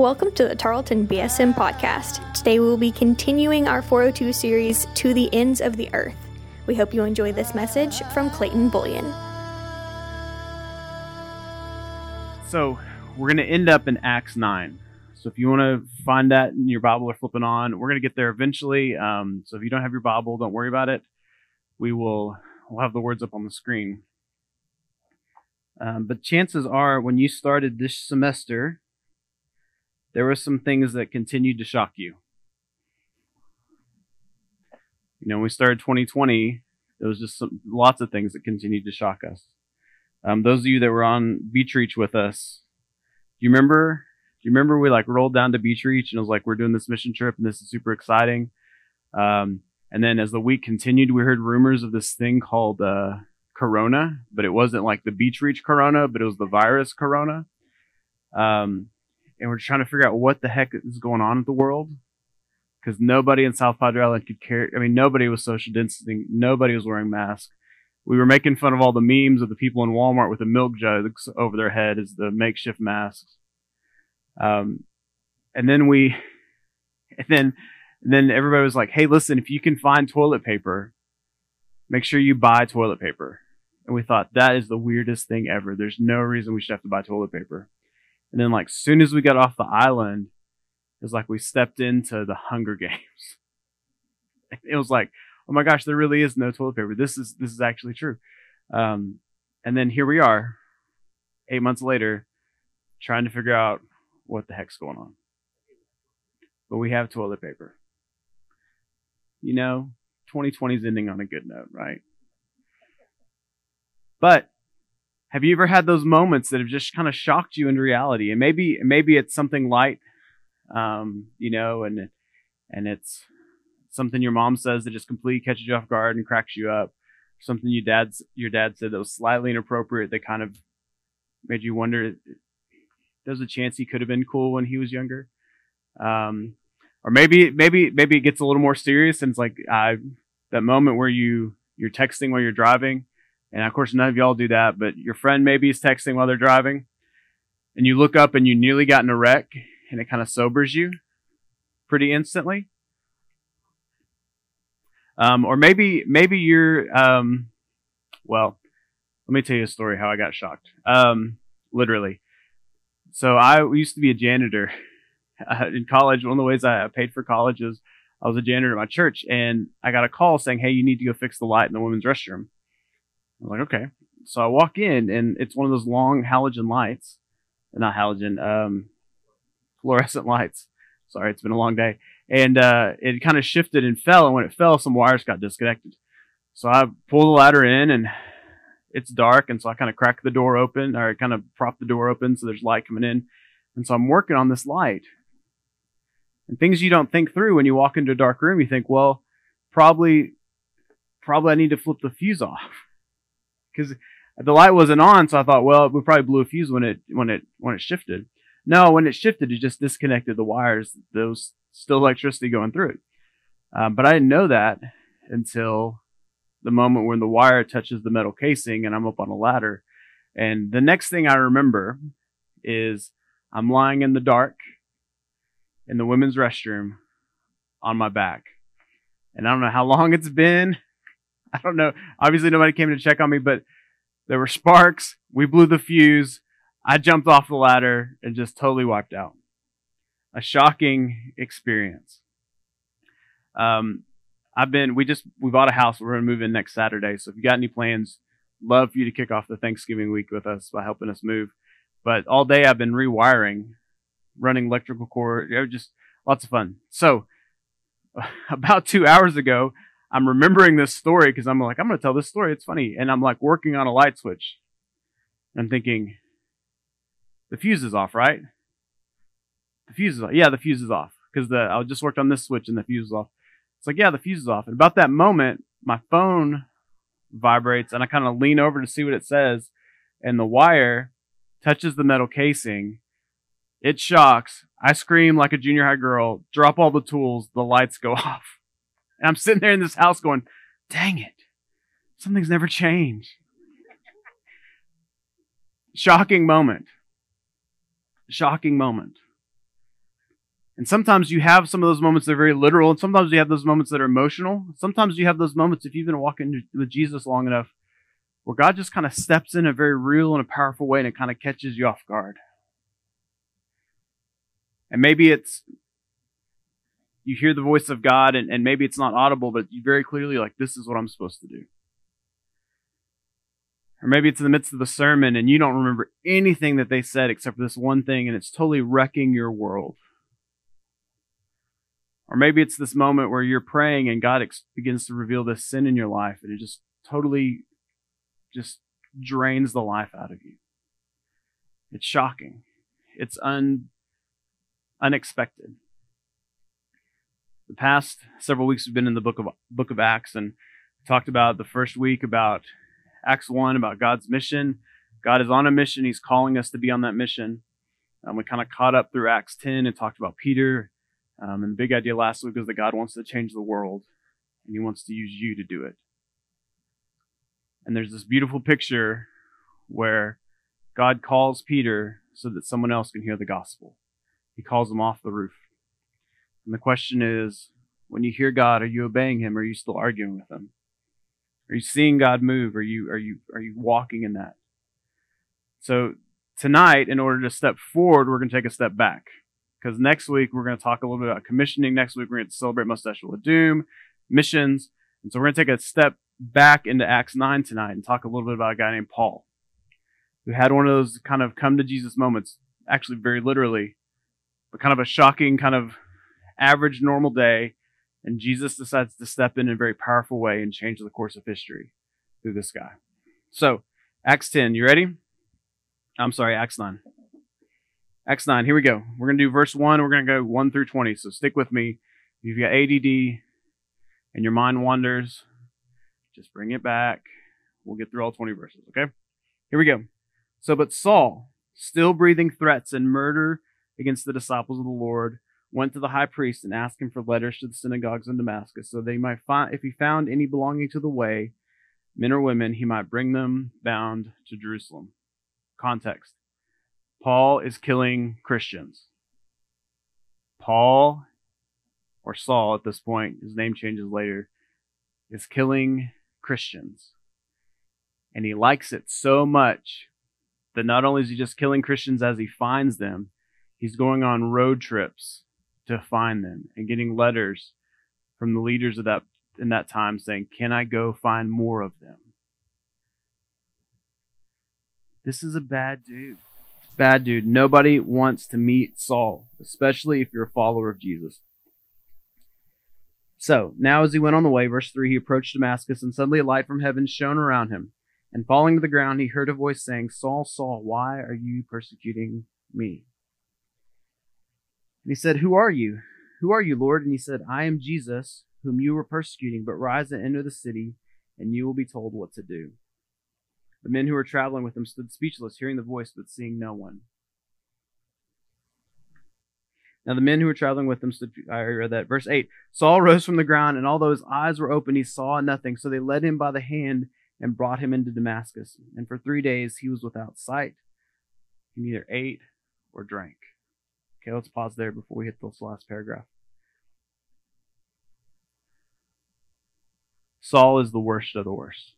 Welcome to the Tarleton BSM podcast. Today we will be continuing our 402 series, To the Ends of the Earth. We hope you enjoy this message from Clayton Bullion. So, we're going to end up in Acts 9. So, if you want to find that in your Bible or flipping on, we're going to get there eventually. Um, so, if you don't have your Bible, don't worry about it. We will we'll have the words up on the screen. Um, but chances are, when you started this semester, there were some things that continued to shock you. You know, when we started 2020, there was just some, lots of things that continued to shock us. Um, those of you that were on Beach Reach with us, do you remember? Do you remember we like rolled down to Beach Reach and it was like we're doing this mission trip and this is super exciting. Um, and then as the week continued, we heard rumors of this thing called uh, Corona, but it wasn't like the Beach Reach Corona, but it was the virus Corona. Um, and we're trying to figure out what the heck is going on in the world because nobody in South Padre Island could carry. I mean, nobody was social distancing. Nobody was wearing masks. We were making fun of all the memes of the people in Walmart with the milk jugs over their head as the makeshift masks. Um, and then we, and then, and then everybody was like, "Hey, listen, if you can find toilet paper, make sure you buy toilet paper." And we thought that is the weirdest thing ever. There's no reason we should have to buy toilet paper. And then like soon as we got off the island, it was like we stepped into the Hunger Games. it was like, oh my gosh, there really is no toilet paper. This is this is actually true. Um, and then here we are, eight months later, trying to figure out what the heck's going on. But we have toilet paper. You know, 2020 is ending on a good note, right? But have you ever had those moments that have just kind of shocked you into reality? And maybe maybe it's something light, um, you know, and and it's something your mom says that just completely catches you off guard and cracks you up. Something your dad's your dad said that was slightly inappropriate that kind of made you wonder. There's a chance he could have been cool when he was younger, um, or maybe maybe maybe it gets a little more serious and it's like uh, that moment where you you're texting while you're driving and of course, none of y'all do that, but your friend maybe is texting while they're driving, and you look up and you nearly got in a wreck, and it kind of sobers you pretty instantly. Um, or maybe maybe you're um, well. Let me tell you a story how I got shocked. Um, literally. So I used to be a janitor uh, in college. One of the ways I paid for college is I was a janitor at my church, and I got a call saying, "Hey, you need to go fix the light in the women's restroom." I'm like, okay. So I walk in and it's one of those long halogen lights, not halogen, um, fluorescent lights. Sorry, it's been a long day. And uh, it kind of shifted and fell. And when it fell, some wires got disconnected. So I pull the ladder in and it's dark. And so I kind of crack the door open or kind of prop the door open so there's light coming in. And so I'm working on this light. And things you don't think through when you walk into a dark room, you think, well, probably, probably I need to flip the fuse off because the light wasn't on. So I thought, well, we probably blew a fuse when it when it when it shifted. No, when it shifted, it just disconnected the wires. There was still electricity going through it. Um, but I didn't know that until the moment when the wire touches the metal casing and I'm up on a ladder. And the next thing I remember is I'm lying in the dark in the women's restroom on my back. And I don't know how long it's been. I don't know. Obviously, nobody came to check on me, but there were sparks. We blew the fuse. I jumped off the ladder and just totally wiped out. A shocking experience. Um, I've been, we just, we bought a house. We're going to move in next Saturday. So if you got any plans, love for you to kick off the Thanksgiving week with us by helping us move. But all day I've been rewiring, running electrical cord, just lots of fun. So about two hours ago, I'm remembering this story because I'm like, I'm going to tell this story. It's funny. And I'm like working on a light switch. I'm thinking, the fuse is off, right? The fuse is off. Yeah, the fuse is off. Because the I just worked on this switch and the fuse is off. It's like, yeah, the fuse is off. And about that moment, my phone vibrates and I kind of lean over to see what it says. And the wire touches the metal casing. It shocks. I scream like a junior high girl, drop all the tools, the lights go off. And I'm sitting there in this house going, dang it, something's never changed. Shocking moment. Shocking moment. And sometimes you have some of those moments that are very literal, and sometimes you have those moments that are emotional. Sometimes you have those moments, if you've been walking with Jesus long enough, where God just kind of steps in a very real and a powerful way and it kind of catches you off guard. And maybe it's you hear the voice of God and, and maybe it's not audible, but you very clearly like, this is what I'm supposed to do. Or maybe it's in the midst of the sermon and you don't remember anything that they said except for this one thing and it's totally wrecking your world. Or maybe it's this moment where you're praying and God ex- begins to reveal this sin in your life and it just totally just drains the life out of you. It's shocking. It's un, unexpected. The past several weeks we've been in the book of book of Acts and talked about the first week about Acts 1 about God's mission. God is on a mission. He's calling us to be on that mission. Um, we kind of caught up through Acts 10 and talked about Peter. Um, and the big idea last week was that God wants to change the world and he wants to use you to do it. And there's this beautiful picture where God calls Peter so that someone else can hear the gospel. He calls him off the roof. And the question is, when you hear God, are you obeying him or are you still arguing with him? Are you seeing God move? Are you are you are you walking in that? So tonight, in order to step forward, we're going to take a step back. Because next week we're going to talk a little bit about commissioning. Next week we're going to celebrate Mustache of Doom, missions. And so we're going to take a step back into Acts 9 tonight and talk a little bit about a guy named Paul, who had one of those kind of come to Jesus moments, actually very literally, but kind of a shocking kind of average, normal day, and Jesus decides to step in in a very powerful way and change the course of history through this guy. So, Acts 10, you ready? I'm sorry, Acts 9. Acts 9, here we go. We're going to do verse 1. We're going to go 1 through 20. So stick with me. If you've got ADD and your mind wanders, just bring it back. We'll get through all 20 verses, okay? Here we go. So, but Saul, still breathing threats and murder against the disciples of the Lord, went to the high priest and asked him for letters to the synagogues in Damascus, so they might find, if he found any belonging to the way, men or women, he might bring them bound to Jerusalem. Context Paul is killing Christians. Paul, or Saul at this point, his name changes later, is killing Christians. And he likes it so much that not only is he just killing Christians as he finds them, he's going on road trips to find them and getting letters from the leaders of that in that time saying, "Can I go find more of them?" This is a bad dude. Bad dude. Nobody wants to meet Saul, especially if you're a follower of Jesus. So, now as he went on the way, verse 3, he approached Damascus, and suddenly a light from heaven shone around him. And falling to the ground, he heard a voice saying, Saul, Saul, why are you persecuting me? And he said, Who are you? Who are you, Lord? And he said, I am Jesus, whom you were persecuting, but rise and enter the city, and you will be told what to do. The men who were traveling with him stood speechless, hearing the voice, but seeing no one. Now the men who were traveling with him stood. I read that. Verse 8 Saul rose from the ground, and although his eyes were open, he saw nothing. So they led him by the hand and brought him into Damascus. And for three days he was without sight. He neither ate or drank. Okay, let's pause there before we hit this last paragraph. Saul is the worst of the worst.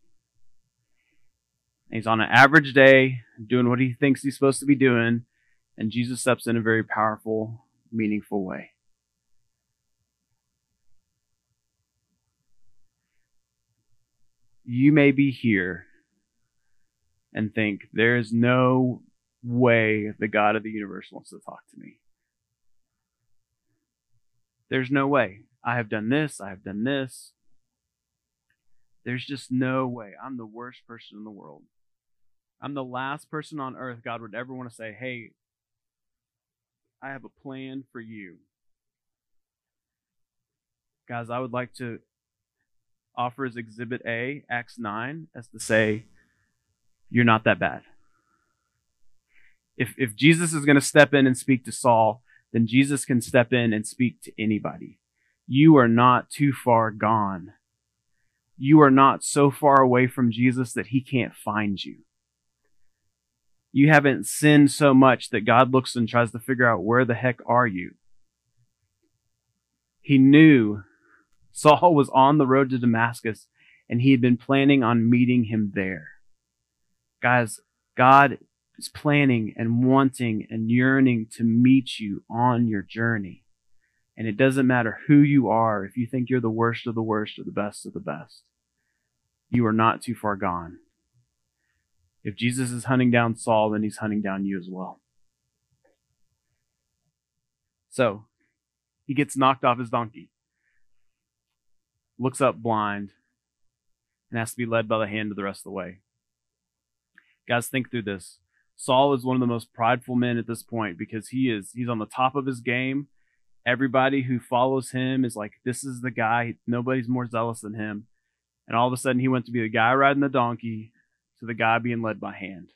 He's on an average day doing what he thinks he's supposed to be doing, and Jesus steps in a very powerful, meaningful way. You may be here and think, there is no way the God of the universe wants to talk to me. There's no way. I have done this, I have done this. There's just no way. I'm the worst person in the world. I'm the last person on earth God would ever want to say, hey, I have a plan for you. Guys, I would like to offer as Exhibit A, Acts 9, as to say, you're not that bad. If, if Jesus is going to step in and speak to Saul, then Jesus can step in and speak to anybody. You are not too far gone. You are not so far away from Jesus that he can't find you. You haven't sinned so much that God looks and tries to figure out where the heck are you. He knew Saul was on the road to Damascus and he had been planning on meeting him there. Guys, God is planning and wanting and yearning to meet you on your journey. And it doesn't matter who you are, if you think you're the worst of the worst or the best of the best, you are not too far gone. If Jesus is hunting down Saul, then he's hunting down you as well. So, he gets knocked off his donkey, looks up blind, and has to be led by the hand of the rest of the way. Guys, think through this. Saul is one of the most prideful men at this point because he is he's on the top of his game. Everybody who follows him is like, this is the guy. Nobody's more zealous than him. And all of a sudden, he went to be the guy riding the donkey to the guy being led by hand.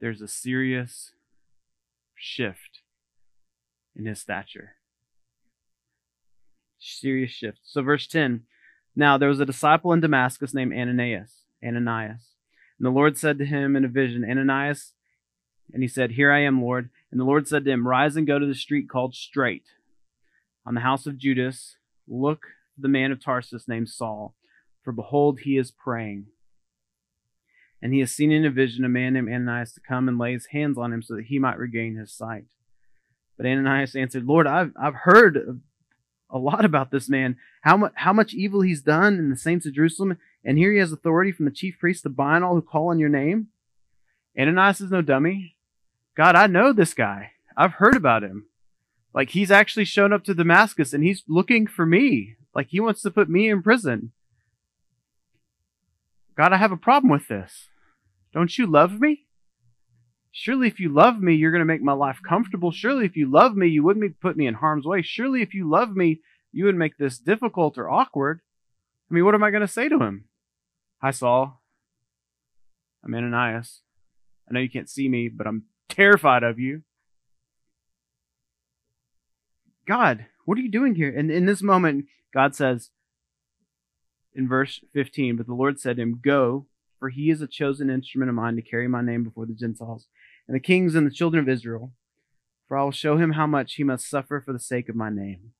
There's a serious shift in his stature. Serious shift. So, verse 10 Now there was a disciple in Damascus named Ananias. Ananias. And the Lord said to him in a vision, Ananias. And he said, Here I am, Lord. And the Lord said to him, Rise and go to the street called Straight, on the house of Judas. Look the man of Tarsus named Saul, for behold, he is praying. And he has seen in a vision a man named Ananias to come and lay his hands on him so that he might regain his sight. But Ananias answered, Lord, I've, I've heard a lot about this man, how much, how much evil he's done in the saints of Jerusalem, and here he has authority from the chief priest to bind all who call on your name. Ananias is no dummy. God, I know this guy. I've heard about him. Like he's actually shown up to Damascus and he's looking for me. Like he wants to put me in prison. God, I have a problem with this. Don't you love me? Surely if you love me, you're going to make my life comfortable. Surely if you love me, you wouldn't put me in harm's way. Surely if you love me, you would make this difficult or awkward. I mean, what am I going to say to him? Hi, Saul. I'm Ananias. I know you can't see me, but I'm terrified of you. God, what are you doing here? And in this moment, God says in verse 15, But the Lord said to him, Go, for he is a chosen instrument of mine to carry my name before the Gentiles and the kings and the children of Israel. For I will show him how much he must suffer for the sake of my name.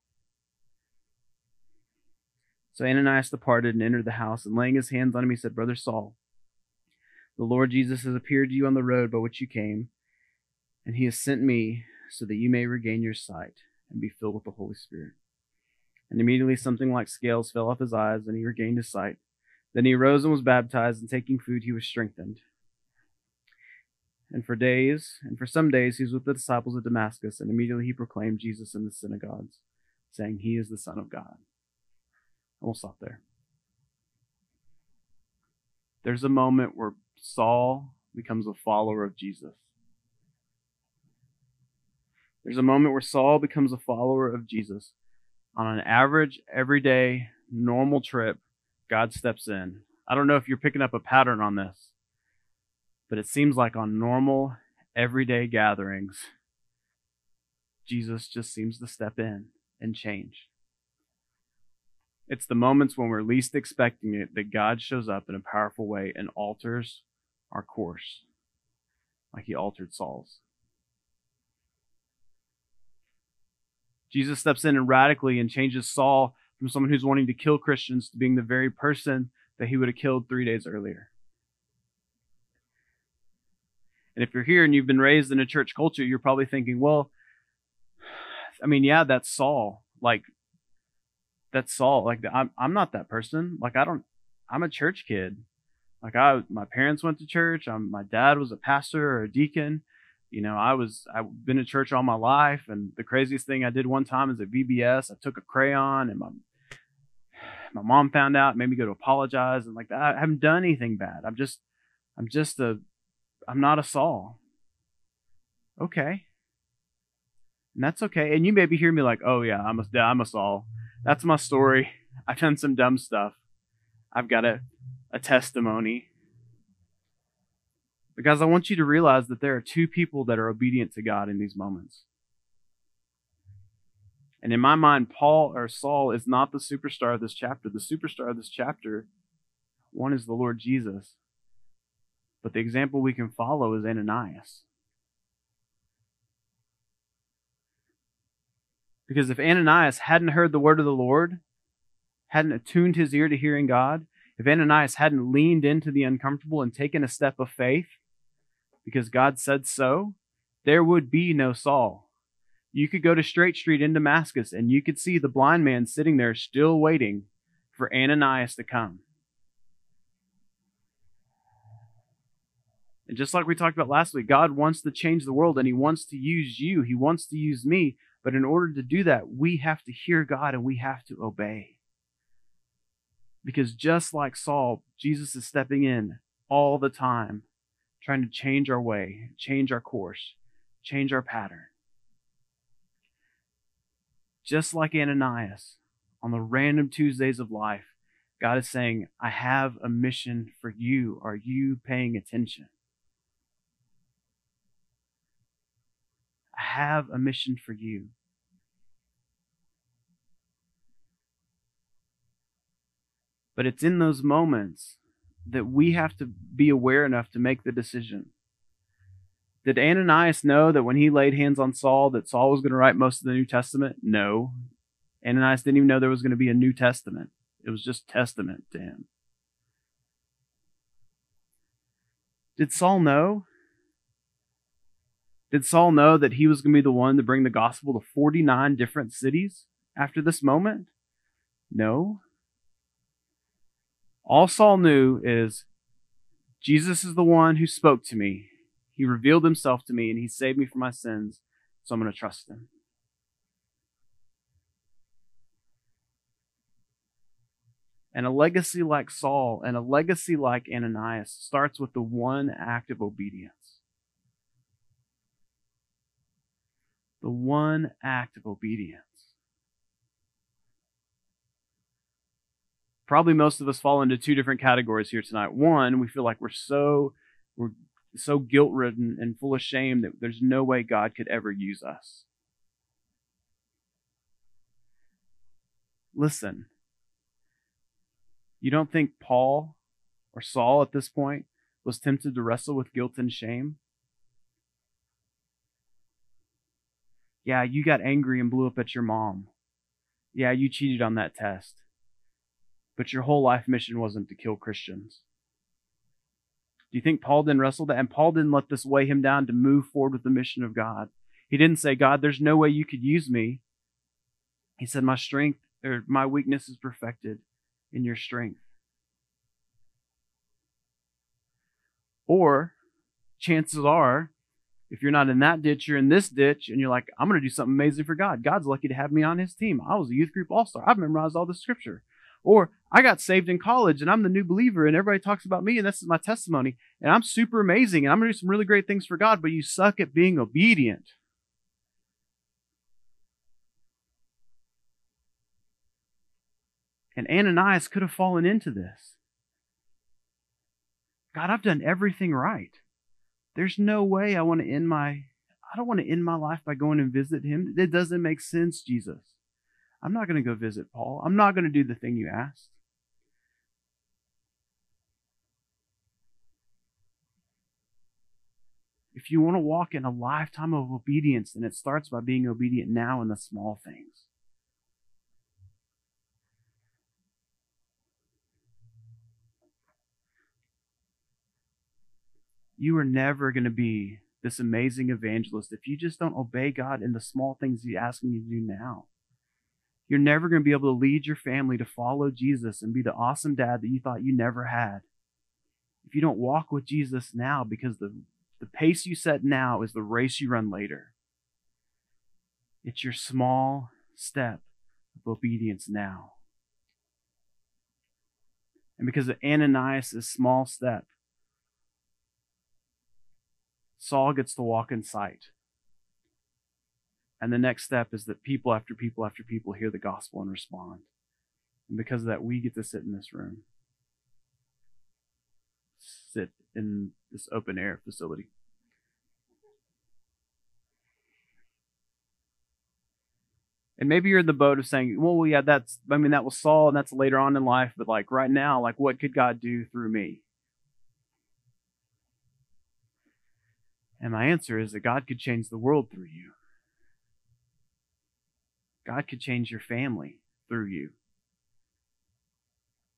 So Ananias departed and entered the house, and laying his hands on him, he said, Brother Saul, the Lord Jesus has appeared to you on the road by which you came, and he has sent me so that you may regain your sight and be filled with the Holy Spirit. And immediately something like scales fell off his eyes, and he regained his sight. Then he arose and was baptized, and taking food, he was strengthened. And for days, and for some days, he was with the disciples at Damascus, and immediately he proclaimed Jesus in the synagogues, saying, He is the Son of God. And we'll stop there. There's a moment where Saul becomes a follower of Jesus. There's a moment where Saul becomes a follower of Jesus. On an average, everyday, normal trip, God steps in. I don't know if you're picking up a pattern on this, but it seems like on normal, everyday gatherings, Jesus just seems to step in and change. It's the moments when we're least expecting it that God shows up in a powerful way and alters our course, like he altered Saul's. Jesus steps in and radically and changes Saul from someone who's wanting to kill Christians to being the very person that he would have killed three days earlier. And if you're here and you've been raised in a church culture, you're probably thinking, well, I mean, yeah, that's Saul. Like, that's Saul. Like, I'm, I'm not that person. Like, I don't, I'm a church kid. Like, I, my parents went to church. I'm, my dad was a pastor or a deacon you know, I was I've been to church all my life, and the craziest thing I did one time is at VBS. I took a crayon, and my my mom found out, made me go to apologize, and like. I haven't done anything bad. I'm just I'm just a I'm not a Saul. Okay, and that's okay. And you maybe hear me like, oh yeah, I'm a I'm a Saul. That's my story. I've done some dumb stuff. I've got a a testimony because I want you to realize that there are two people that are obedient to God in these moments. And in my mind, Paul or Saul is not the superstar of this chapter. The superstar of this chapter, one is the Lord Jesus. But the example we can follow is Ananias. Because if Ananias hadn't heard the word of the Lord, hadn't attuned his ear to hearing God, if Ananias hadn't leaned into the uncomfortable and taken a step of faith because God said so, there would be no Saul. You could go to Straight Street in Damascus and you could see the blind man sitting there still waiting for Ananias to come. And just like we talked about last week, God wants to change the world and He wants to use you. He wants to use me. But in order to do that, we have to hear God and we have to obey. Because just like Saul, Jesus is stepping in all the time, trying to change our way, change our course, change our pattern. Just like Ananias on the random Tuesdays of life, God is saying, I have a mission for you. Are you paying attention? Have a mission for you. But it's in those moments that we have to be aware enough to make the decision. Did Ananias know that when he laid hands on Saul that Saul was going to write most of the New Testament? No. Ananias didn't even know there was going to be a New Testament. It was just testament to him. Did Saul know? Did Saul know that he was going to be the one to bring the gospel to 49 different cities after this moment? No. All Saul knew is Jesus is the one who spoke to me. He revealed himself to me and he saved me from my sins, so I'm going to trust him. And a legacy like Saul and a legacy like Ananias starts with the one act of obedience. The one act of obedience. probably most of us fall into two different categories here tonight. One, we feel like we're so we're so guilt ridden and full of shame that there's no way God could ever use us. Listen, you don't think Paul or Saul at this point was tempted to wrestle with guilt and shame? Yeah, you got angry and blew up at your mom. Yeah, you cheated on that test but your whole life mission wasn't to kill Christians. Do you think Paul didn't wrestle that? And Paul didn't let this weigh him down to move forward with the mission of God. He didn't say, God, there's no way you could use me. He said, My strength or my weakness is perfected in your strength. Or chances are, if you're not in that ditch, you're in this ditch, and you're like, I'm going to do something amazing for God. God's lucky to have me on his team. I was a youth group all star. I've memorized all the scripture. Or I got saved in college and I'm the new believer and everybody talks about me and this is my testimony and I'm super amazing and I'm going to do some really great things for God, but you suck at being obedient. And Ananias could have fallen into this. God, I've done everything right. There's no way I want to end my I don't want to end my life by going and visit him. It doesn't make sense, Jesus. I'm not going to go visit Paul. I'm not going to do the thing you asked. If you want to walk in a lifetime of obedience, then it starts by being obedient now in the small things. You are never going to be this amazing evangelist if you just don't obey God in the small things He's asking you to do now. You're never going to be able to lead your family to follow Jesus and be the awesome dad that you thought you never had. If you don't walk with Jesus now, because the, the pace you set now is the race you run later. It's your small step of obedience now. And because of Ananias' small step, Saul gets to walk in sight. And the next step is that people after people after people hear the gospel and respond. And because of that, we get to sit in this room, sit in this open air facility. And maybe you're in the boat of saying, well, yeah, that's, I mean, that was Saul and that's later on in life, but like right now, like what could God do through me? And my answer is that God could change the world through you. God could change your family through you.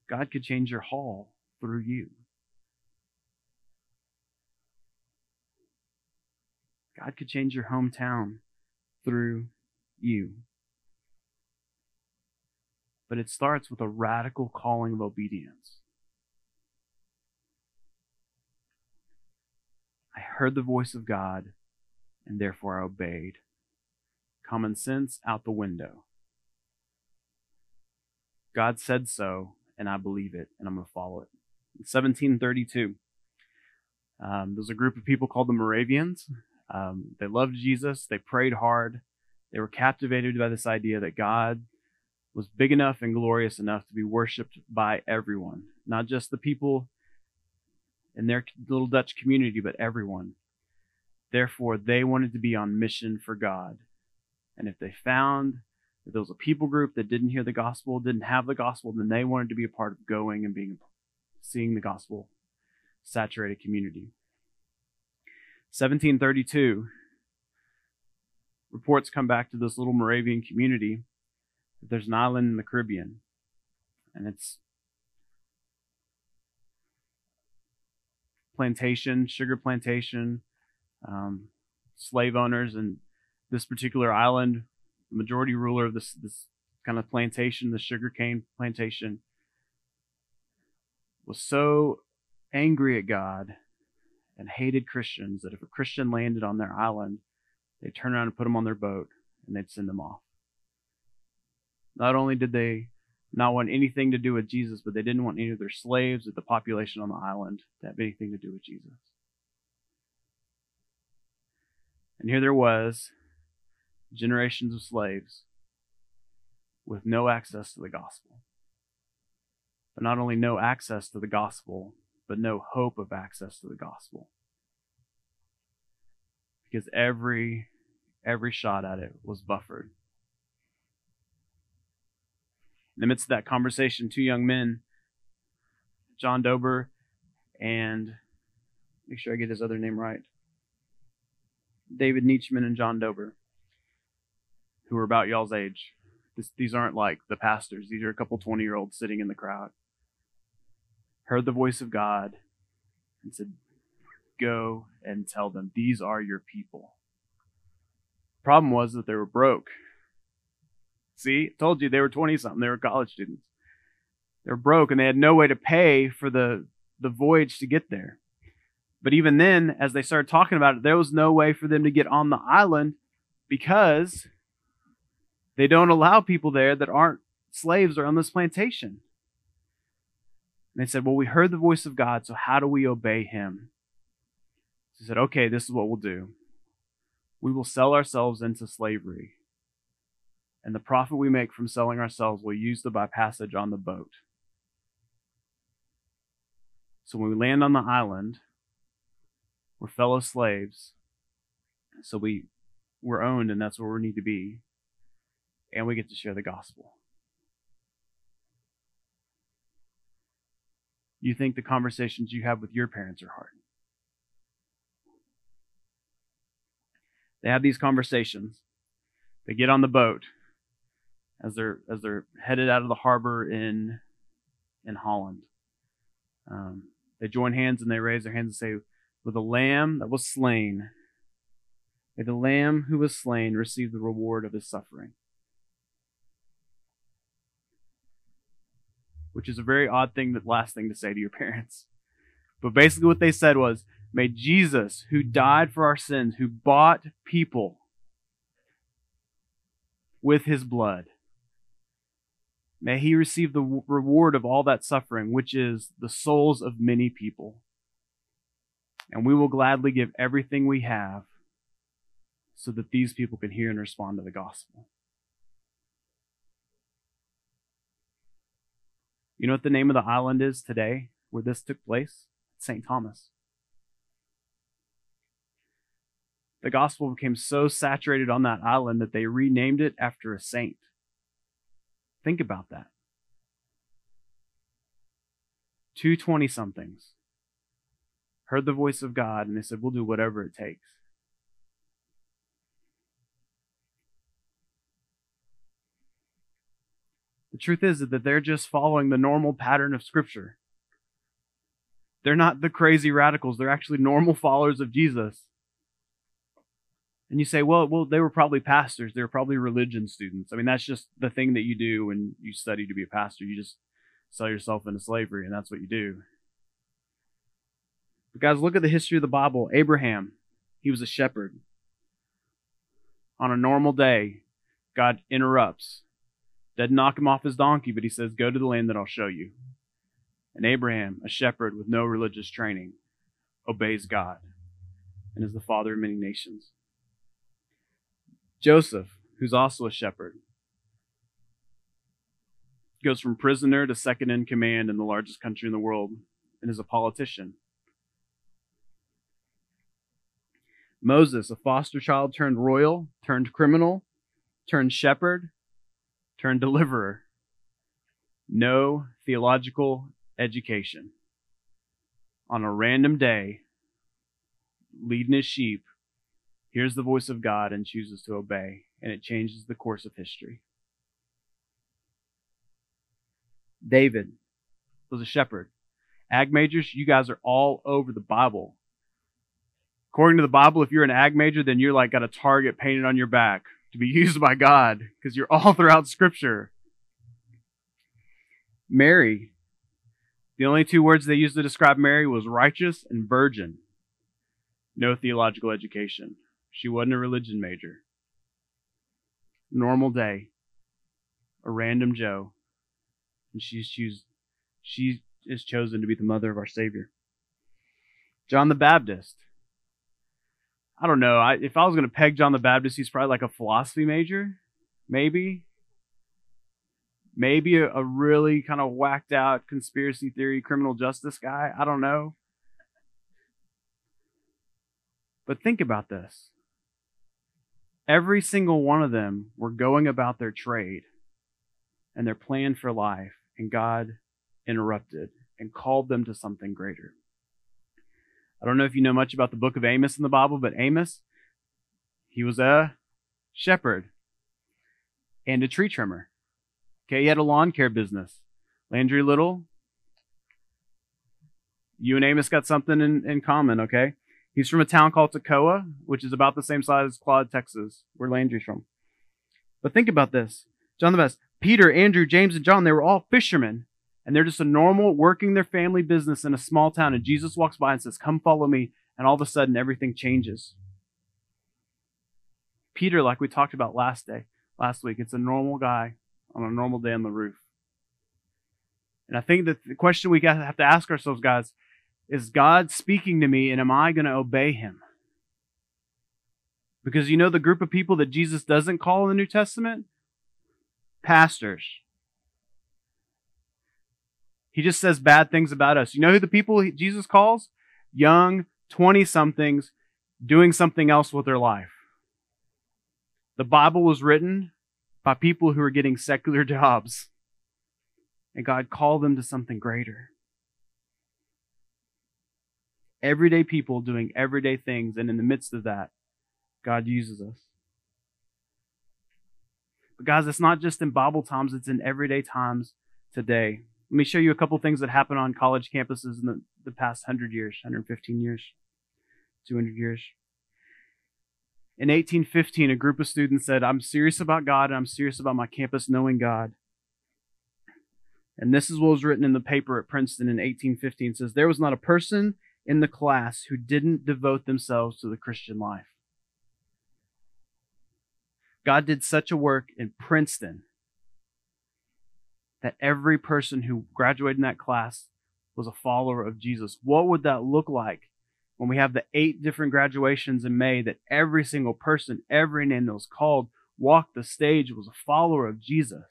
God could change your hall through you. God could change your hometown through you. But it starts with a radical calling of obedience. Heard the voice of God, and therefore I obeyed. Common sense out the window. God said so, and I believe it, and I'm going to follow it. In 1732, um, there's a group of people called the Moravians. Um, they loved Jesus. They prayed hard. They were captivated by this idea that God was big enough and glorious enough to be worshiped by everyone, not just the people in their little Dutch community, but everyone. Therefore, they wanted to be on mission for God. And if they found that there was a people group that didn't hear the gospel, didn't have the gospel, then they wanted to be a part of going and being seeing the gospel saturated community. 1732 reports come back to this little Moravian community that there's an island in the Caribbean and it's plantation, sugar plantation, um, slave owners, and this particular island, the majority ruler of this this kind of plantation, the sugarcane plantation, was so angry at God and hated Christians that if a Christian landed on their island, they'd turn around and put them on their boat and they'd send them off. Not only did they not want anything to do with Jesus, but they didn't want any of their slaves or the population on the island to have anything to do with Jesus. And here there was generations of slaves with no access to the gospel. But not only no access to the gospel, but no hope of access to the gospel. Because every every shot at it was buffered in the midst of that conversation, two young men, John Dober and make sure I get his other name right, David Nitschmann and John Dober, who are about y'all's age. This, these aren't like the pastors, these are a couple 20 year olds sitting in the crowd. Heard the voice of God and said, Go and tell them, these are your people. Problem was that they were broke See, told you they were 20 something. They were college students. They were broke and they had no way to pay for the, the voyage to get there. But even then, as they started talking about it, there was no way for them to get on the island because they don't allow people there that aren't slaves or on this plantation. And they said, Well, we heard the voice of God, so how do we obey him? He said, Okay, this is what we'll do. We will sell ourselves into slavery and the profit we make from selling ourselves will use the bypassage on the boat. So when we land on the island, we're fellow slaves. So we we're owned and that's where we need to be. And we get to share the gospel. You think the conversations you have with your parents are hard. They have these conversations. They get on the boat as they're as they're headed out of the harbor in in Holland. Um, they join hands and they raise their hands and say, "With the Lamb that was slain, may the Lamb who was slain receive the reward of his suffering." Which is a very odd thing, that last thing to say to your parents. But basically, what they said was, "May Jesus, who died for our sins, who bought people." with his blood. May he receive the reward of all that suffering, which is the souls of many people. And we will gladly give everything we have so that these people can hear and respond to the gospel. You know what the name of the island is today where this took place? St. Thomas. The gospel became so saturated on that island that they renamed it after a saint. Think about that. Two 20 somethings heard the voice of God and they said, We'll do whatever it takes. The truth is that they're just following the normal pattern of Scripture. They're not the crazy radicals. They're actually normal followers of Jesus. And you say, well, well, they were probably pastors. They were probably religion students. I mean, that's just the thing that you do when you study to be a pastor. You just sell yourself into slavery, and that's what you do. But guys, look at the history of the Bible. Abraham, he was a shepherd. On a normal day, God interrupts. Doesn't knock him off his donkey, but he says, Go to the land that I'll show you. And Abraham, a shepherd with no religious training, obeys God and is the father of many nations. Joseph, who's also a shepherd, goes from prisoner to second in command in the largest country in the world and is a politician. Moses, a foster child turned royal, turned criminal, turned shepherd, turned deliverer. No theological education. On a random day, leading his sheep, hears the voice of God and chooses to obey, and it changes the course of history. David was a shepherd. Ag majors, you guys are all over the Bible. According to the Bible, if you're an ag major, then you're like got a target painted on your back to be used by God because you're all throughout Scripture. Mary the only two words they used to describe Mary was righteous and virgin. No theological education. She wasn't a religion major. Normal day. A random Joe. And she's choose, she is chosen to be the mother of our Savior. John the Baptist. I don't know. I, if I was going to peg John the Baptist, he's probably like a philosophy major. Maybe maybe a, a really kind of whacked out conspiracy theory criminal justice guy. I don't know. But think about this. Every single one of them were going about their trade and their plan for life, and God interrupted and called them to something greater. I don't know if you know much about the book of Amos in the Bible, but Amos, he was a shepherd and a tree trimmer. Okay, he had a lawn care business. Landry Little, you and Amos got something in, in common, okay? He's from a town called Tekoa, which is about the same size as Claude, Texas, where Landry's from. But think about this. John the Best, Peter, Andrew, James, and John, they were all fishermen. And they're just a normal, working their family business in a small town. And Jesus walks by and says, Come follow me. And all of a sudden, everything changes. Peter, like we talked about last day, last week, it's a normal guy on a normal day on the roof. And I think that the question we have to ask ourselves, guys, is God speaking to me and am I going to obey him? Because you know the group of people that Jesus doesn't call in the New Testament? Pastors. He just says bad things about us. You know who the people Jesus calls? Young 20 somethings doing something else with their life. The Bible was written by people who are getting secular jobs. And God called them to something greater. Everyday people doing everyday things, and in the midst of that, God uses us. But guys, it's not just in Bible times, it's in everyday times today. Let me show you a couple things that happen on college campuses in the, the past 100 years, 115 years, 200 years. In 1815, a group of students said, I'm serious about God and I'm serious about my campus knowing God. And this is what was written in the paper at Princeton in 1815. It says, There was not a person in the class who didn't devote themselves to the Christian life. God did such a work in Princeton that every person who graduated in that class was a follower of Jesus. What would that look like when we have the eight different graduations in May, that every single person, every name that was called, walked the stage, was a follower of Jesus.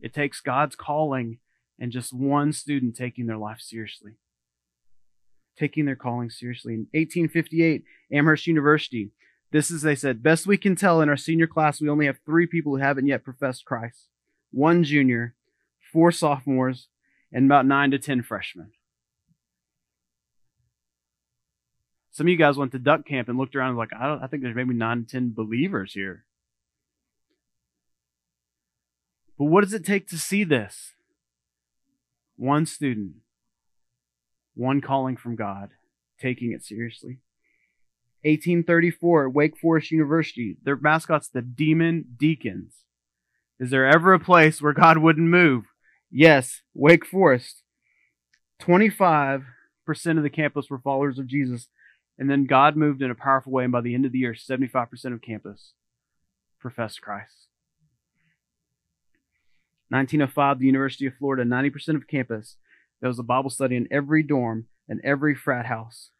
It takes God's calling and just one student taking their life seriously. Taking their calling seriously. In 1858, Amherst University, this is, they said, best we can tell in our senior class, we only have three people who haven't yet professed Christ one junior, four sophomores, and about nine to ten freshmen. Some of you guys went to duck camp and looked around and like, I, I think there's maybe nine to 10 believers here. But what does it take to see this? One student, one calling from God, taking it seriously. 1834, Wake Forest University. Their mascot's the Demon Deacons. Is there ever a place where God wouldn't move? Yes, Wake Forest. 25% of the campus were followers of Jesus. And then God moved in a powerful way, and by the end of the year, 75% of campus professed Christ. 1905, the University of Florida, 90% of campus. There was a Bible study in every dorm and every frat house.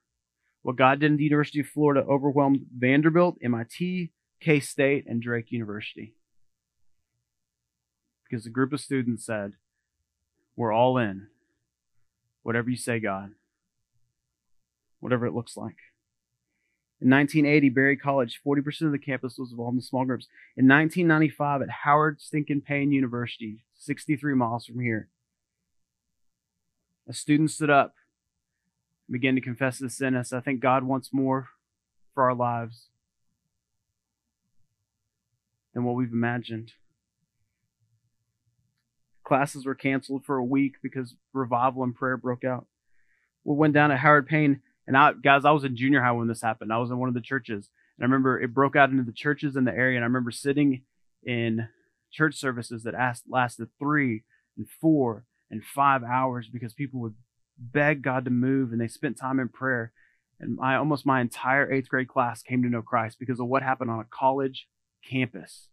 What God did in the University of Florida overwhelmed Vanderbilt, MIT, K State, and Drake University. Because a group of students said, We're all in. Whatever you say, God. Whatever it looks like. In 1980, Berry College, 40% of the campus was involved in small groups. In 1995, at Howard Stinkin' Payne University, 63 miles from here, a student stood up and began to confess his sin. Said, I think God wants more for our lives than what we've imagined. Classes were canceled for a week because revival and prayer broke out. We went down at Howard Payne and I, guys, I was in junior high when this happened. I was in one of the churches. And I remember it broke out into the churches in the area. And I remember sitting in church services that asked, lasted three and four and five hours because people would beg God to move and they spent time in prayer. And my, almost my entire eighth grade class came to know Christ because of what happened on a college campus.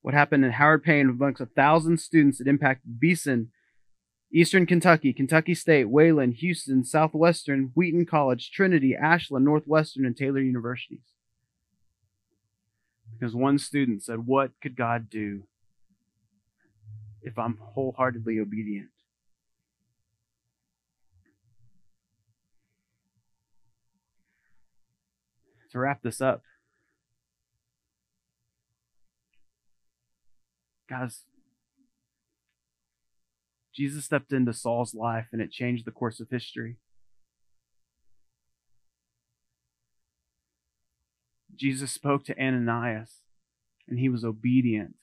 What happened in Howard Payne amongst a thousand students that impacted Beeson, Eastern Kentucky, Kentucky State, Wayland, Houston, Southwestern, Wheaton College, Trinity, Ashland, Northwestern, and Taylor universities. Because one student said, What could God do if I'm wholeheartedly obedient? To wrap this up, guys, Jesus stepped into Saul's life and it changed the course of history. Jesus spoke to Ananias and he was obedient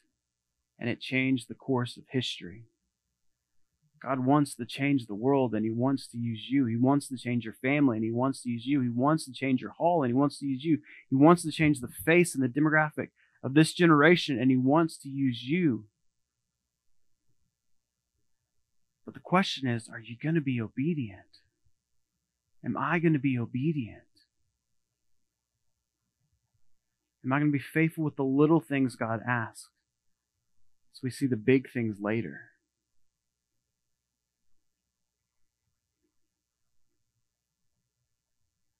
and it changed the course of history. God wants to change the world and he wants to use you. He wants to change your family and he wants to use you. He wants to change your hall and he wants to use you. He wants to change the face and the demographic of this generation and he wants to use you. But the question is, are you going to be obedient? Am I going to be obedient? Am I going to be faithful with the little things God asks? So we see the big things later.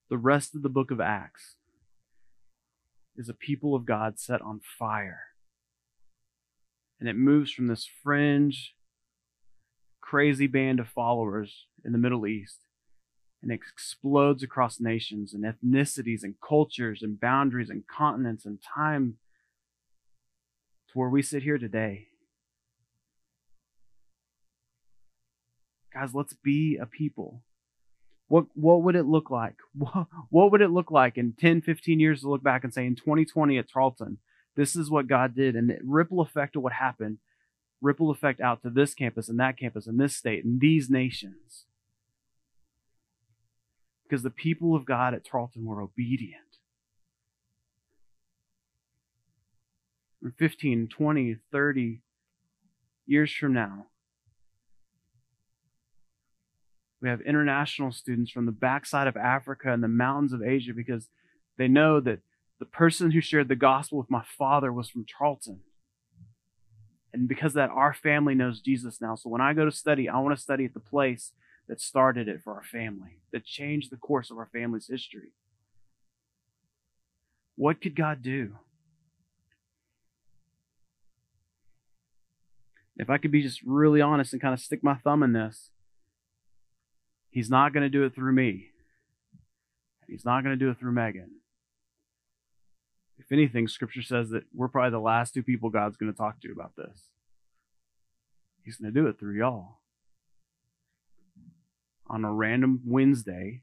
The rest of the book of Acts is a people of God set on fire. And it moves from this fringe crazy band of followers in the Middle East and explodes across nations and ethnicities and cultures and boundaries and continents and time to where we sit here today. Guys, let's be a people. What, what would it look like? What, what would it look like in 10, 15 years to look back and say, in 2020 at Tarleton, this is what God did, and the ripple effect of what happened ripple effect out to this campus and that campus and this state and these nations. Because the people of God at Tarleton were obedient. In 15, 20, 30 years from now, we have international students from the backside of Africa and the mountains of Asia because they know that the person who shared the gospel with my father was from Tarleton. And because that, our family knows Jesus now. So when I go to study, I want to study at the place that started it for our family, that changed the course of our family's history. What could God do? If I could be just really honest and kind of stick my thumb in this, He's not going to do it through me. He's not going to do it through Megan if anything, scripture says that we're probably the last two people God's going to talk to about this. He's going to do it through y'all. On a random Wednesday,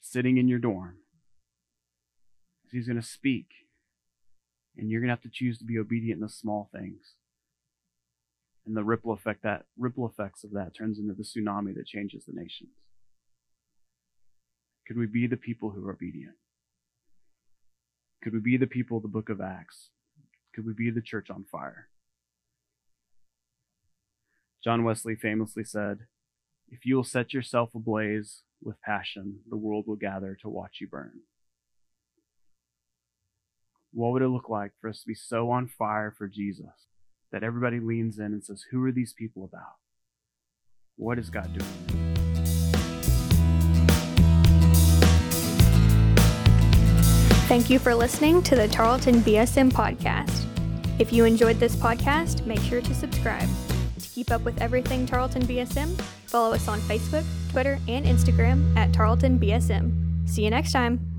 sitting in your dorm. He's going to speak. And you're going to have to choose to be obedient in the small things. And the ripple effect that ripple effects of that turns into the tsunami that changes the nations. Could we be the people who are obedient? Could we be the people of the book of Acts? Could we be the church on fire? John Wesley famously said, If you will set yourself ablaze with passion, the world will gather to watch you burn. What would it look like for us to be so on fire for Jesus that everybody leans in and says, Who are these people about? What is God doing? Thank you for listening to the Tarleton BSM podcast. If you enjoyed this podcast, make sure to subscribe. To keep up with everything Tarleton BSM, follow us on Facebook, Twitter, and Instagram at Tarleton BSM. See you next time.